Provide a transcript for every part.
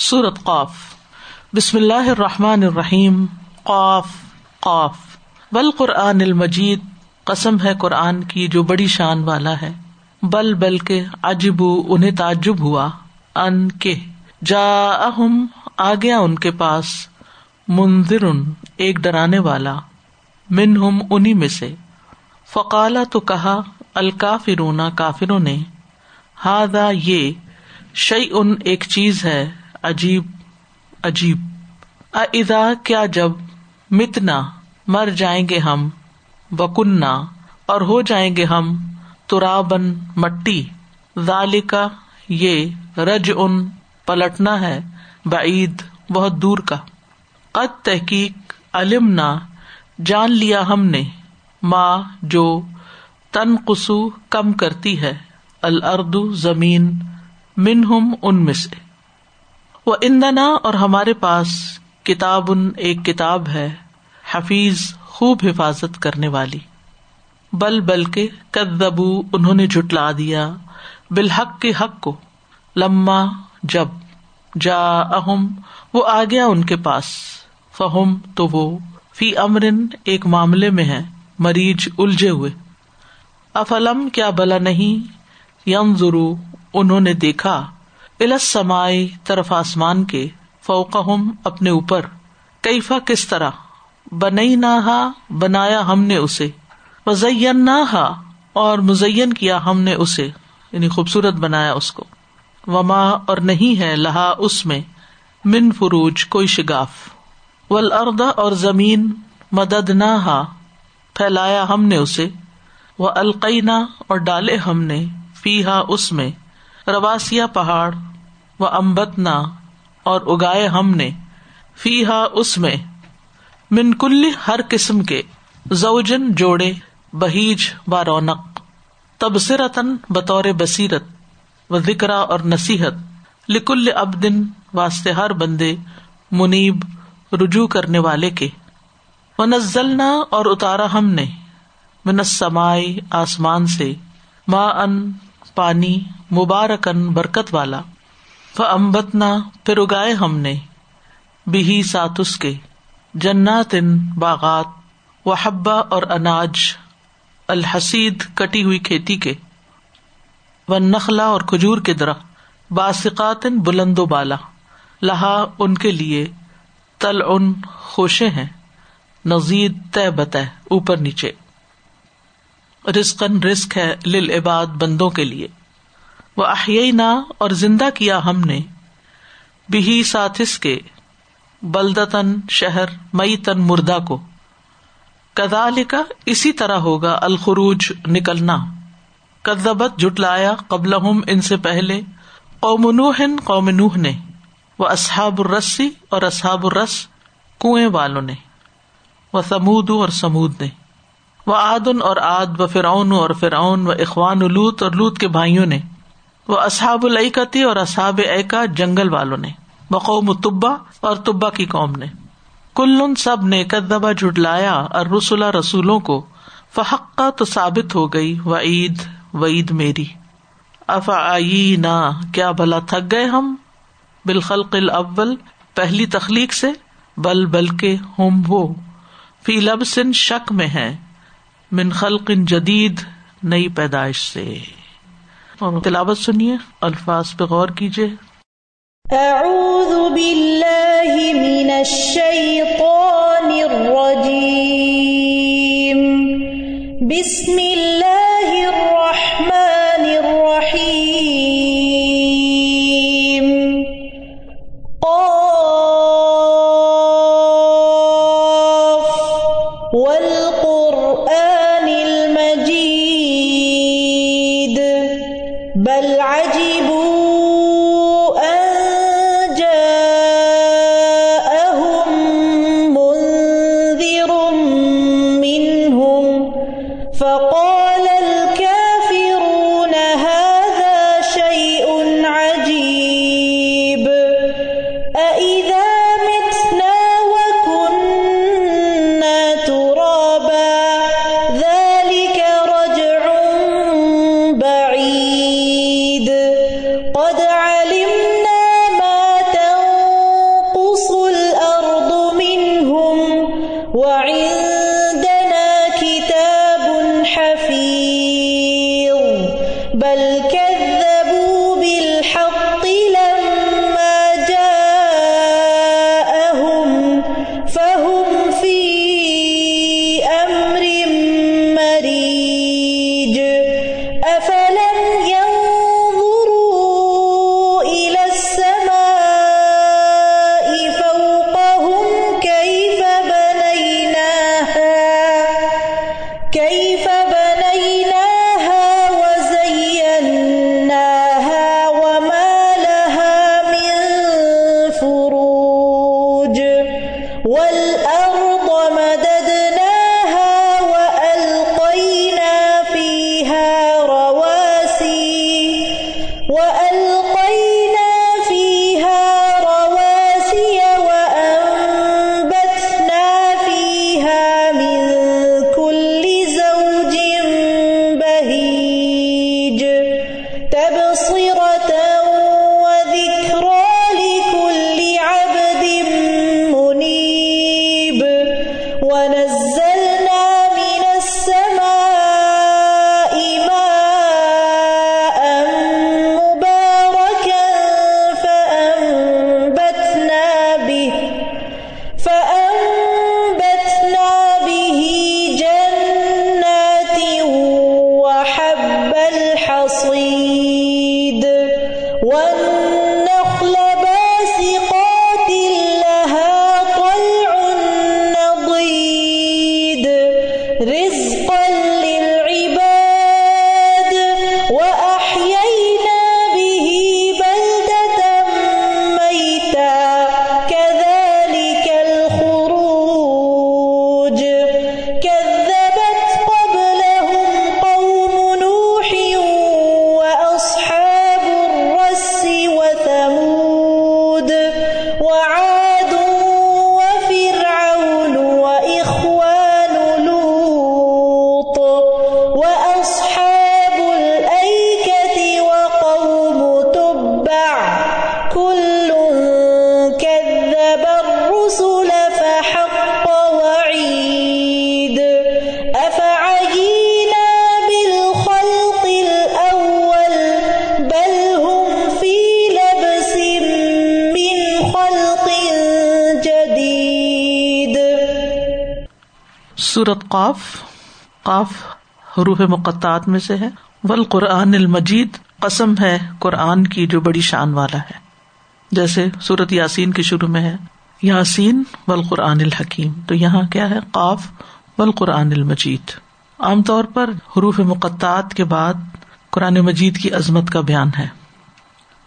سورت قاف۔ بسم اللہ الرحمٰن الرحیم۔ قاف قاف۔ بل قرآن المجید قسم ہے قرآن کی جو بڑی شان والا ہے۔ بل بل کے عجب انہیں تعجب ہوا۔ ان کے جا اہم آ گیا ان کے پاس۔ منظر ایک ڈرانے والا۔ من ہم انہیں میں سے۔ فقالا تو کہا، الکافرون، کافروں نے۔ ہادا یہ شعی ان ایک چیز ہے۔ عجیب عجیب۔ ادا کیا جب متنا مر جائیں گے ہم بکنہ اور ہو جائیں گے ہم ترابن مٹی۔ ذالکا یہ رج ان پلٹنا ہے، بعید بہت دور کا۔ قد تحقیق علم نہ جان لیا ہم نے ماں جو تن قسو کم کرتی ہے۔ الرد زمین من ہم ان میں سے۔ وہ اندنا اور ہمارے پاس کتاب ان ایک کتاب ہے، حفیظ خوب حفاظت کرنے والی۔ بل بل کے کدبو انہوں نے جٹلا دیا۔ بالحق کے حق کو۔ لما جب جا اہم وہ آ گیا ان کے پاس۔ فہم تو وہ فی امرن ایک معاملے میں ہے مریض الجھے ہوئے۔ افلم، کیا بلا نہیں؟ یم ضرو انہوں نے دیکھا۔ الس طرف آسمان کے فوق اپنے اوپر۔ کیفا کس طرح؟ بنئی نہ بنایا ہم نے اسے۔ وزین نہ اور مزین کیا ہم نے اسے۔ یعنی خوبصورت بنایا اس کو۔ وما، اور نہیں ہے لہا اس میں۔ من فروج، کوئی شگاف۔ ول اور زمین۔ مدد نہ پھیلایا ہم نے اسے۔ وہ القینا اور ڈالے ہم نے۔ فی ہا اس میں۔ رواسیا پہاڑ۔ و امبتنا اور اگائے ہم نے فی ہا اس میں منکل ہر قسم کے زوجن جوڑے، بہیج و رونق تبصرتن بطور بصیرت و ذکر اور نصیحت، لکل اب دن واسطے ہر بندے منیب رجوع کرنے والے کے۔ و نزلنا اور اتارا ہم نے منسمائی آسمان سے ماں ان پانی مبارکن برکت والا۔ امبتنا پھر اگائے ہم نے بہی ساتس کے جنات ان باغات و حبا اور اناج، الحسید کٹی ہوئی کھیتی کے و نخلا اور کھجور کے درخت باسقات بلند و بالا، لہا ان کے لیے تل ان خوشے ہیں، نزید طے بت اوپر نیچے۔ رسقن رسک ہے لل عباد بندوں کے لیے۔ وہ احیئی نہ اور زندہ کیا ہم نے۔ بہی ساتھس کے۔ بلدتن شہر مئی تن مردہ کو۔ کدا لکھا اسی طرح ہوگا الخروج، نکلنا۔ کدبت جٹلایا قبل ان سے پہلے۔ قوم نوح قوم نوح نے۔ وہ اصحاب الرسی اور اصحاب الرس، کنویں والوں نے۔ وہ سمود اور سمود نے۔ وہ آدن اور آد و فرعون اور فرعون و اخوان لوت اور لوت کے بھائیوں نے۔ وہ اصحاب العکتی اور اصحاب ایکا جنگل والوں نے بقوم تبا اور تبا کی قوم نے۔ کل سب نے کدبا جٹلایا اور رسولہ رسولوں کو فحقہ تو ثابت ہو گئی و عید وعید میری۔ افا آئی نہ کیا بھلا تھک گئے ہم؟ بالخلق الاول، پہلی تخلیق سے، بل بل کے ہوم وہ فی لب سن شک میں ہے من خلق جدید، نئی پیدائش سے۔ اور تلاوت سنیے الفاظ پہ غور کیجیے۔ اعوذ باللہ من الشیطان الرجیم۔ بسم سورت قاف قاف حروف مقطعات میں سے ہے۔ ول قرآن المجید قسم ہے قرآن کی جو بڑی شان والا ہے۔ جیسے سورت یاسین کے شروع میں ہے، یاسین ول قرآن الحکیم۔ تو یہاں کیا ہے؟ قاف ول قرآن المجید۔ عام طور پر حروف مقطعات کے بعد قرآن مجید کی عظمت کا بیان ہے،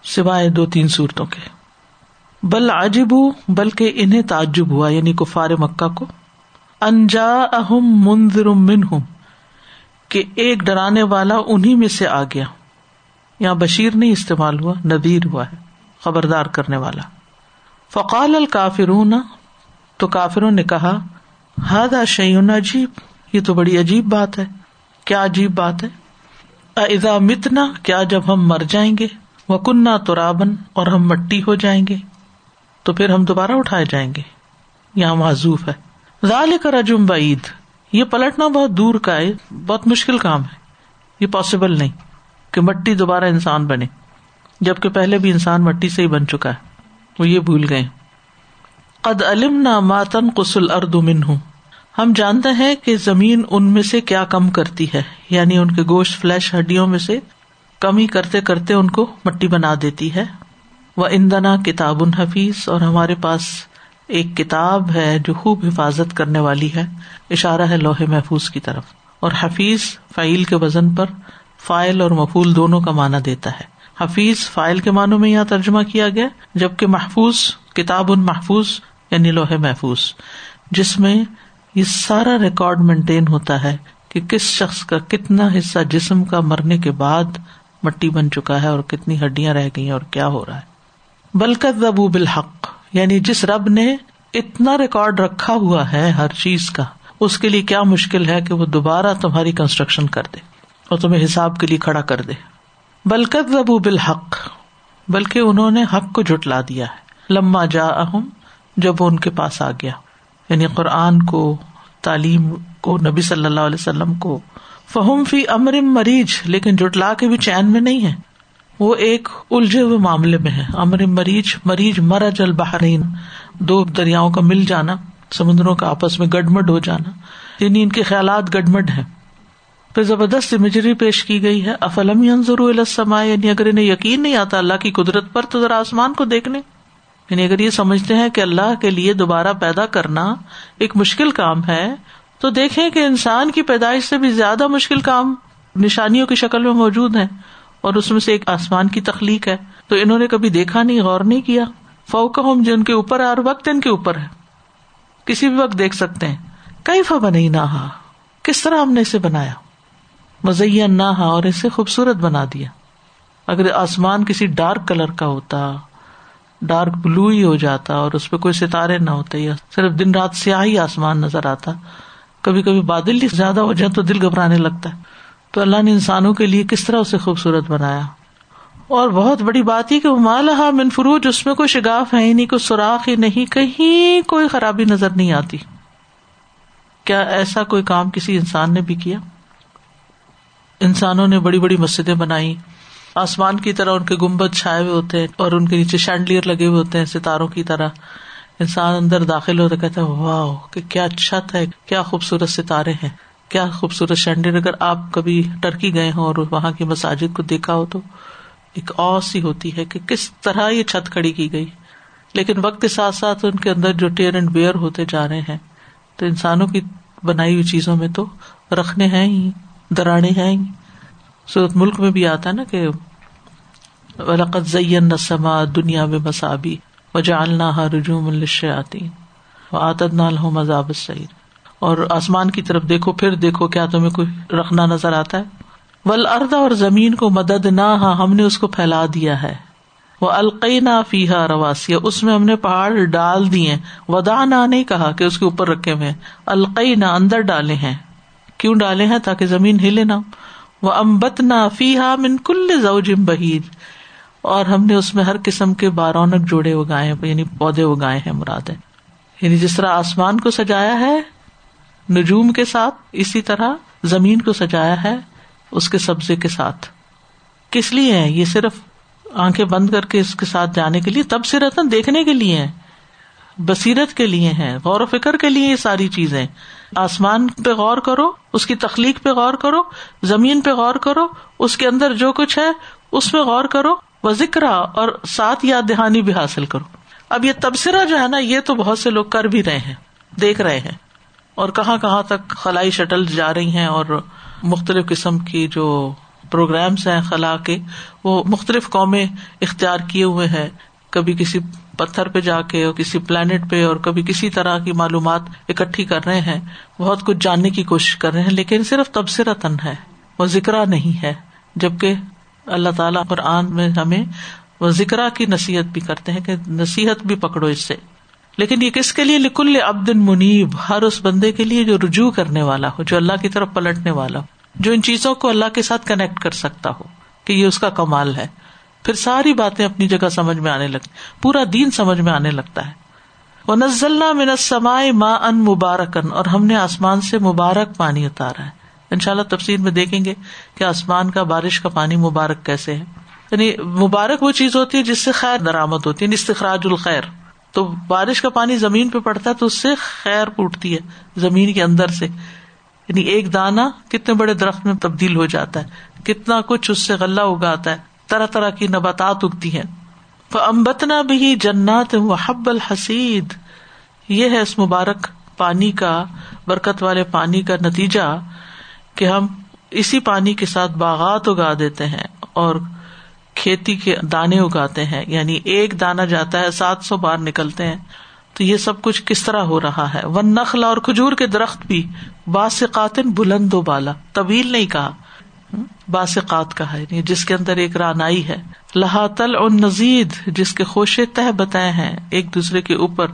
سوائے دو تین صورتوں کے۔ بل عجب بلکہ انہیں تعجب ہوا یعنی کفار مکہ کو۔ انجا اہم منظر منہم، کہ ایک ڈرانے والا انہیں میں سے آ گیا۔ یہاں بشیر نہیں استعمال ہوا ندیر ہوا ہے، خبردار کرنے والا۔ فقال الکافرون، تو کافروں نے کہا ہاد شعین عجیب، یہ تو بڑی عجیب بات ہے۔ کیا عجیب بات ہے؟ اذا متنا، کیا جب ہم مر جائیں گے؟ وہ کنہ ترابن اور ہم مٹی ہو جائیں گے۔ تو پھر ہم دوبارہ اٹھائے جائیں گے۔ یہاں معذوف ہے۔ ذال کا رجم بعید۔ یہ پلٹنا بہت دور کا ہے، بہت مشکل کام ہے۔ یہ پاسبل نہیں کہ مٹی دوبارہ انسان بنے، جبکہ پہلے بھی انسان مٹی سے ہی بن چکا ہے۔ وہ یہ بھول گئے۔ قد علم نہ ماتن قسل ارد من ہوں ہم جانتے ہیں کہ زمین ان میں سے کیا کم کرتی ہے یعنی ان کے گوشت، فلیش، ہڈیوں میں سے کمی کرتے کرتے ان کو مٹی بنا دیتی ہے۔ وہ اندنا کتاب الحفیظ اور ہمارے پاس ایک کتاب ہے جو خوب حفاظت کرنے والی ہے، اشارہ ہے لوہے محفوظ کی طرف، اور حفیظ فائل کے وزن پر فائل اور مفول دونوں کا مانا دیتا ہے۔ حفیظ فائل کے معنوں میں یہاں ترجمہ کیا گیا، جبکہ محفوظ کتاب ان محفوظ یعنی لوہے محفوظ، جس میں یہ سارا ریکارڈ مینٹین ہوتا ہے کہ کس شخص کا کتنا حصہ جسم کا مرنے کے بعد مٹی بن چکا ہے اور کتنی ہڈیاں رہ گئی ہیں اور کیا ہو رہا ہے۔ بلکہ ابو بالحق یعنی جس رب نے اتنا ریکارڈ رکھا ہوا ہے ہر چیز کا، اس کے لیے کیا مشکل ہے کہ وہ دوبارہ تمہاری کنسٹرکشن کر دے اور تمہیں حساب کے لیے کھڑا کر دے۔ بلکت ابو بالحق، بلکہ انہوں نے حق کو جٹلا دیا ہے۔ لما جا اہم جب وہ ان کے پاس آ گیا۔ یعنی قرآن کو، تعلیم کو، نبی صلی اللہ علیہ وسلم کو۔ فہم فی امر مریض لیکن جٹلا کے بھی چین میں نہیں ہے۔ وہ ایک الجھے ہوئے معاملے میں ہے۔ امر مریض مریض مرج البحرین۔ دو دریاؤں کا مل جانا، سمندروں کا آپس میں گڈمڈ ہو جانا۔ یعنی ان کے خیالات گڈمڈ ہیں۔ پھر زبردست امیجری پیش کی گئی ہے۔ افلم السما یعنی اگر انہیں یقین نہیں آتا اللہ کی قدرت پر، تو ذرا آسمان کو دیکھنے۔ یعنی اگر یہ سمجھتے ہیں کہ اللہ کے لیے دوبارہ پیدا کرنا ایک مشکل کام ہے، تو دیکھیں کہ انسان کی پیدائش سے بھی زیادہ مشکل کام نشانیوں کی شکل میں موجود ہے اور اس میں سے ایک آسمان کی تخلیق ہے۔ تو انہوں نے کبھی دیکھا نہیں، غور نہیں کیا۔ فوک ہم جن کے اوپر ہر وقت ان کے اوپر ہے۔ کسی بھی وقت دیکھ سکتے ہیں۔ کئی فا بنی نہ کس طرح ہم نے اسے بنایا؟ مزین نہ اور اسے خوبصورت بنا دیا۔ اگر آسمان کسی ڈارک کلر کا ہوتا، ڈارک بلو ہی ہو جاتا، اور اس پہ کوئی ستارے نہ ہوتے، یا صرف دن رات سیاہ ہی آسمان نظر آتا، کبھی کبھی بادل ہی زیادہ ہو جائے تو دل گھبرانے لگتا ہے۔ تو اللہ نے انسانوں کے لیے کس طرح اسے خوبصورت بنایا؟ اور بہت بڑی بات ہی کہ مالحا منفروج اس میں کوئی شگاف ہے ہی نہیں، کوئی سوراخ ہی نہیں، کہیں کوئی خرابی نظر نہیں آتی۔ کیا ایسا کوئی کام کسی انسان نے بھی کیا؟ انسانوں نے بڑی بڑی مسجدیں بنائی، آسمان کی طرح ان کے گمبد چھائے ہوئے ہوتے ہیں اور ان کے نیچے شینڈلیئر لگے ہوئے ہوتے ہیں ستاروں کی طرح۔ انسان اندر داخل ہوتا کہتا ہے واہ کہ کیا چھت ہے، کیا خوبصورت ستارے ہیں۔ کیا خوبصورت شینڈلیئر اگر آپ کبھی ٹرکی گئے ہوں اور وہاں کی مساجد کو دیکھا ہو تو ایک اوس ہی ہوتی ہے کہ کس طرح یہ چھت کھڑی کی گئی۔ لیکن وقت کے ساتھ ساتھ ان کے اندر جو ٹیئر اینڈ بیئر ہوتے جا رہے ہیں، تو انسانوں کی بنائی ہوئی چیزوں میں تو رکھنے ہیں ہی دراڑے ہیں سورت ملک میں بھی آتا ہے نا کہ زین نسما دنیا میں مسابی وجالنا رجوم الشیاتی آتد نال ہو مذاب سعید اور آسمان کی طرف دیکھو، پھر دیکھو کیا تمہیں کوئی رکھنا نظر آتا ہے۔ ول اردا اور زمین کو مدد نہ ہاں، ہم نے اس کو پھیلا دیا ہے۔ وہ القئی نہ فیحا رواسی اس میں ہم نے پہاڑ ڈال دیے ودا نہ نہیں کہا کہ اس کے اوپر رکھے ہوئے القئی نہ اندر ڈالے ہیں۔ کیوں ڈالے ہیں؟ تاکہ زمین ہلے نہ وہ امبت نہ فی من کل زوجم بہیر اور ہم نے اس میں ہر قسم کے بارونک جوڑے اگائے یعنی پودے اگائے ہیں، مراد ہے۔ یعنی جس طرح آسمان کو سجایا ہے نجوم کے ساتھ اسی طرح زمین کو سجایا ہے اس کے سبزے کے ساتھ۔ کس لیے ہے یہ صرف آنکھیں بند کر کے اس کے ساتھ جانے کے لیے، تب صرف دیکھنے کے لیے بصیرت کے لیے ہے غور و فکر کے لیے یہ ساری چیزیں۔ آسمان پہ غور کرو، اس کی تخلیق پہ غور کرو، زمین پہ غور کرو، اس کے اندر جو کچھ ہے، اس پہ غور کرو وہ ذکر اور ساتھ یاد دہانی بھی حاصل کرو۔ اب یہ تبصرہ جو ہے نا، یہ تو بہت سے لوگ کر بھی رہے ہیں، دیکھ رہے ہیں۔ اور کہاں کہاں تک خلائی شٹل جا رہی ہیں اور مختلف قسم کی جو پروگرامس ہیں خلا کے، وہ مختلف قومیں اختیار کیے ہوئے ہیں۔ کبھی کسی پتھر پہ جا کے اور کسی پلانٹ پہ اور کبھی کسی طرح کی معلومات اکٹھی کر رہے ہیں۔ بہت کچھ جاننے کی کوشش کر رہے ہیں، لیکن صرف تبصرہ تن ہے، وہ ذکر نہیں ہے۔ جبکہ اللہ تعالیٰ قرآن میں ہمیں وہ ذکر کی نصیحت بھی کرتے ہیں کہ نصیحت بھی پکڑو اس سے۔ لیکن یہ کس کے لیے؟ لکل ابدن منیب، ہر اس بندے کے لیے جو رجوع کرنے والا ہو، جو اللہ کی طرف پلٹنے والا ہو، جو ان چیزوں کو اللہ کے ساتھ کنیکٹ کر سکتا ہو کہ یہ اس کا کمال ہے۔ پھر ساری باتیں اپنی جگہ سمجھ میں آنے لگتی پورا دین سمجھ میں آنے لگتا ہے۔ وہ نزلہ من سمائے ماں ان مبارکن اور ہم نے آسمان سے مبارک پانی اتارا ہے۔ ان شاء اللہ تفصیل میں دیکھیں گے کہ آسمان کا بارش کا پانی مبارک کیسے ہے۔ یعنی مبارک وہ چیز ہوتی ہے جس سے خیر درامد ہوتی ہے یعنی استخراج الخیر۔ تو بارش کا پانی زمین پہ پڑتا ہے تو اس سے خیر پوٹتی ہے، زمین کے اندر سے۔ یعنی ایک دانا کتنے بڑے درخت میں تبدیل ہو جاتا ہے، کتنا کچھ اس سے غلہ اگاتا ہے، طرح طرح کی نباتات اگتی ہیں۔ امبتنا بھی جنات و حب الحسید یہ ہے اس مبارک پانی کا، برکت والے پانی کا نتیجہ کہ ہم اسی پانی کے ساتھ باغات اگا دیتے ہیں اور کھیتی کے دانے اگاتے ہیں یعنی ایک دانا جاتا ہے، سات سو بار نکلتے ہیں۔ تو یہ سب کچھ کس طرح ہو رہا ہے؟ ون نخلا اور کھجور کے درخت بھی۔ باسقاتن بلند و بالا۔ طویل نہیں کہا۔ باسقات کا ہے۔ یعنی جس کے اندر ایک رانائی ہے۔ لہاتل اور نزید جس کے خوشے تہ بتائے ہیں ایک دوسرے کے اوپر۔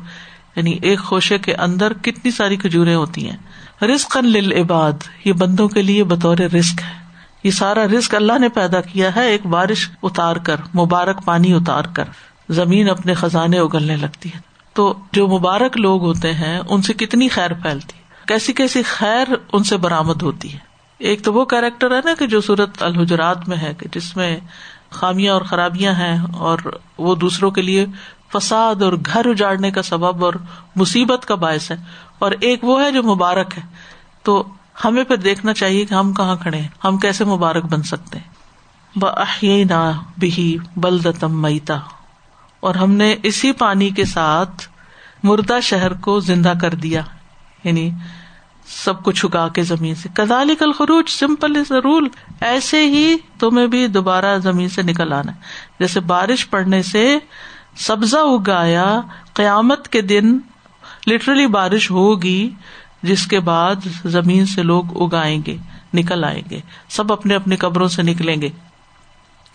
یعنی ایک خوشے کے اندر کتنی ساری کھجورے ہوتی ہیں۔ رسق عباد یہ بندوں کے لیے بطور رسک ہے۔ یہ سارا رسک اللہ نے پیدا کیا ہے، ایک بارش اتار کر، مبارک پانی اتار کر، زمین اپنے خزانے اگلنے لگتی ہے۔ تو جو مبارک لوگ ہوتے ہیں، ان سے کتنی خیر پھیلتی کیسی کیسی خیر ان سے برامد ہوتی ہے۔ ایک تو وہ کیریکٹر ہے نا کہ جو سورت الحجرات میں ہے، کہ جس میں خامیاں اور خرابیاں ہیں اور وہ دوسروں کے لیے فساد اور گھر اجاڑنے کا سبب اور مصیبت کا باعث ہے۔ اور ایک وہ ہے جو مبارک ہے۔ تو ہمیں پھر دیکھنا چاہیے کہ ہم کہاں کھڑے ہیں، ہم کیسے مبارک بن سکتے ہیں۔ نا بھی بلدتم میتا اور ہم نے اسی پانی کے ساتھ مردہ شہر کو زندہ کر دیا یعنی سب کو چھکا کے زمین سے۔ کدالی کل خروج سمپل رول ایسے ہی تمہیں بھی دوبارہ زمین سے نکل آنا۔ جیسے بارش پڑنے سے سبزہ اگایا، قیامت کے دن لٹرلی بارش ہوگی جس کے بعد زمین سے لوگ اگائیں گے، نکل آئیں گے، سب اپنے اپنے قبروں سے نکلیں گے۔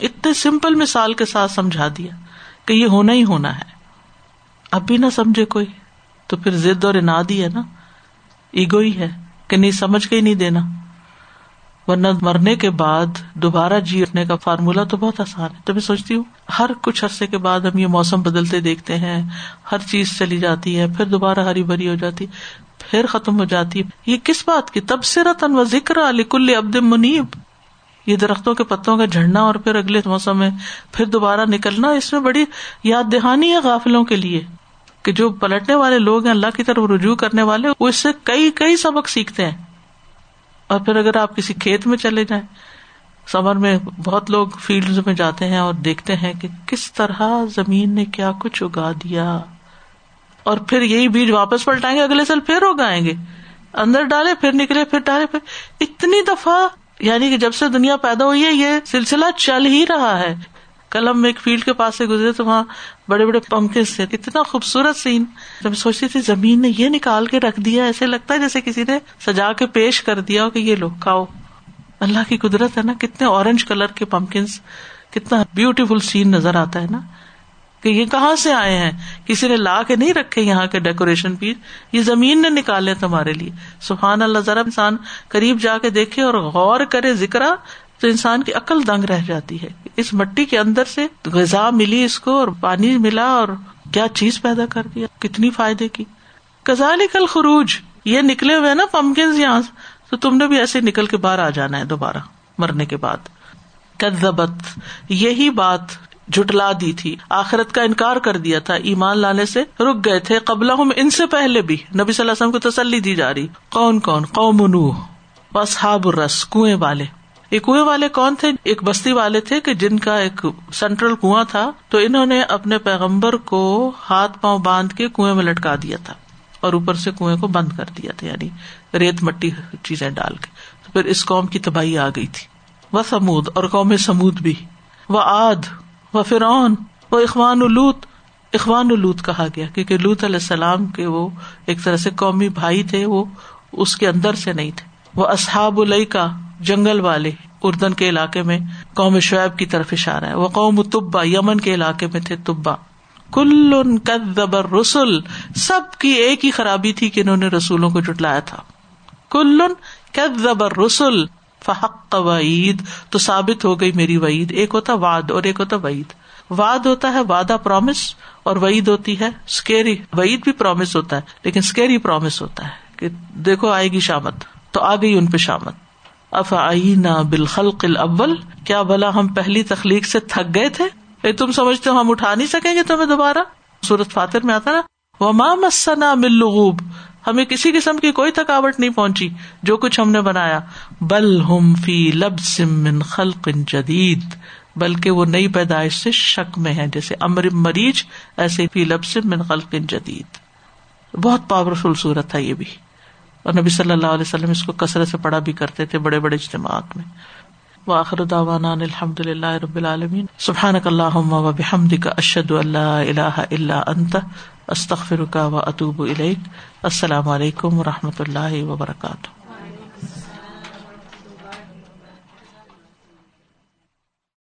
اتنے سمپل مثال کے ساتھ سمجھا دیا کہ یہ ہونا ہی ہونا ہے۔ اب بھی نہ سمجھے کوئی، تو پھر ضد اور اناد ہی ہے نا۔ ایگو ہی ہے کہ نہیں، سمجھ کے ہی نہیں دینا۔ ورنہ مرنے کے بعد دوبارہ جی اٹھنے کا فارمولا تو بہت آسان ہے۔ تو میں سوچتی ہوں، ہر کچھ عرصے کے بعد ہم یہ موسم بدلتے دیکھتے ہیں، ہر چیز چلی جاتی ہے، پھر دوبارہ ہری بھری ہو جاتی۔ پھر ختم ہو جاتی ہے۔ یہ کس بات کی؟ تب و ذکر علی کل ابد منیب۔ یہ درختوں کے پتوں کا جھڑنا اور پھر اگلے موسم میں پھر دوبارہ نکلنا اس میں بڑی یاد دہانی ہے غافلوں کے لیے کہ جو پلٹنے والے لوگ ہیں، اللہ کی طرف رجوع کرنے والے، وہ اس سے کئی کئی سبق سیکھتے ہیں۔ اور پھر اگر آپ کسی کھیت میں چلے جائیں، سمر میں بہت لوگ فیلڈ میں جاتے ہیں اور دیکھتے ہیں کہ کس طرح زمین نے کیا کچھ اگا دیا۔ اور پھر یہی بیج واپس پلٹائیں گے، اگلے سال پھر اگائیں گے۔ اندر ڈالے، پھر نکلے، پھر ڈالے، پھر۔ اتنی دفعہ یعنی کہ جب سے دنیا پیدا ہوئی ہے، یہ سلسلہ چل ہی رہا ہے۔ کل ہم ایک فیلڈ کے پاس سے گزرے تو وہاں بڑے بڑے پمکن سے اتنا خوبصورت سین۔ جب سوچتی تھی، زمین نے یہ نکال کے رکھ دیا، ایسے لگتا ہے جیسے کسی نے سجا کے پیش کر دیا ہو کہ یہ لو کھاؤ۔ اللہ کی قدرت ہے نا، کتنے اورنج کلر کے پمکنس کتنا بیوٹیفل سین نظر آتا ہے نا۔ کہ یہ کہاں سے آئے ہیں؟ کسی نے لا کے نہیں رکھے یہاں کے ڈیکوریشن پیس یہ زمین نے نکالے تمہارے لیے۔ سبحان اللہ ذرا انسان قریب جا کے دیکھے اور غور کرے ذکر، تو انسان کی عقل دنگ رہ جاتی ہے۔ اس مٹی کے اندر سے غذا ملی اس کو اور پانی ملا اور کیا چیز پیدا کر دیا؟ کتنی فائدے کی؟ کزالی کل خروج یہ نکلے ہوئے نا پمکن یہاں تو تم نے بھی ایسے نکل کے باہر آ جانا ہے دوبارہ، مرنے کے بعد۔ کدبت یہی بات جٹلا دی تھی۔ آخرت کا انکار کر دیا تھا۔ ایمان لانے سے رک گئے تھے۔ قبل ہم ان سے پہلے بھی۔ نبی صلی اللہ علیہ وسلم کو تسلی دی جا رہی۔ کون کون؟ قوم نوح اصحاب الرس، کنویں والے۔ یہ کنویں والے کون تھے؟ ایک بستی والے تھے کہ جن کا ایک سینٹرل کنواں تھا۔ تو انہوں نے اپنے پیغمبر کو ہاتھ پاؤں باندھ کے کنویں میں لٹکا دیا تھا۔ اور اوپر سے کنویں کو بند کر دیا تھا یعنی ریت مٹی چیزیں ڈال کے۔ تو پھر اس قوم کی تباہی آ گئی تھی۔ وہ سمود، اور قوم سمود بھی۔ وہ آد و فرعون وہ اخوان الوت اخوان الوت کہا گیا، کیونکہ لوت علیہ السلام کے وہ ایک طرح سے قومی بھائی تھے، وہ اس کے اندر سے نہیں تھے۔ وہ اصحاب الئی کا جنگل والے، اردن کے علاقے میں قوم شعیب کی طرف اشارہ ہے۔ وہ قوم تبا یمن کے علاقے میں تھے تبا کل کدبر رسول سب کی ایک ہی خرابی تھی کہ انہوں نے رسولوں کو جٹلایا تھا۔ کل کدبر رسول فحق وعید، تو ثابت ہو گئی میری وعید۔ ایک ہوتا واد اور ایک ہوتا وعید۔ واد ہوتا ہے وعدہ پرومس اور وعید ہوتی ہے اسکیری وعید بھی پرومس ہوتا ہے، لیکن اسکیری پرومس ہوتا ہے کہ دیکھو آئے گی شامت، تو آ گئی ان پہ شامت۔ اف آئی نہ بالخلق الاول، کیا بلا ہم پہلی تخلیق سے تھک گئے تھے؟ تم سمجھتے ہو ہم اٹھا نہیں سکیں گے تمہیں دوبارہ؟ سورت فاتر میں آتا نا وہ ماں مسنا ملغوب ہمیں کسی قسم کی کوئی تھکاوٹ نہیں پہنچی جو کچھ ہم نے بنایا۔ بل ہم فی لب سم خلق جدید، بلکہ وہ نئی پیدائش سے شک میں ہے جیسے امر مریض ایسے فی لب سم خلق جدید۔ بہت پاورفل صورت تھا یہ بھی۔ اور نبی صلی اللہ علیہ وسلم اس کو کثرت سے پڑھا بھی کرتے تھے بڑے بڑے اجتماعات میں۔ وآخر دعوانا الحمد للہ رب العالمین. سبحانک اللہم و بحمدک کا اشد اللہ الہ الا انت، استغفرک و اتوب الیک. السلام علیکم و رحمۃ اللہ وبرکاتہ.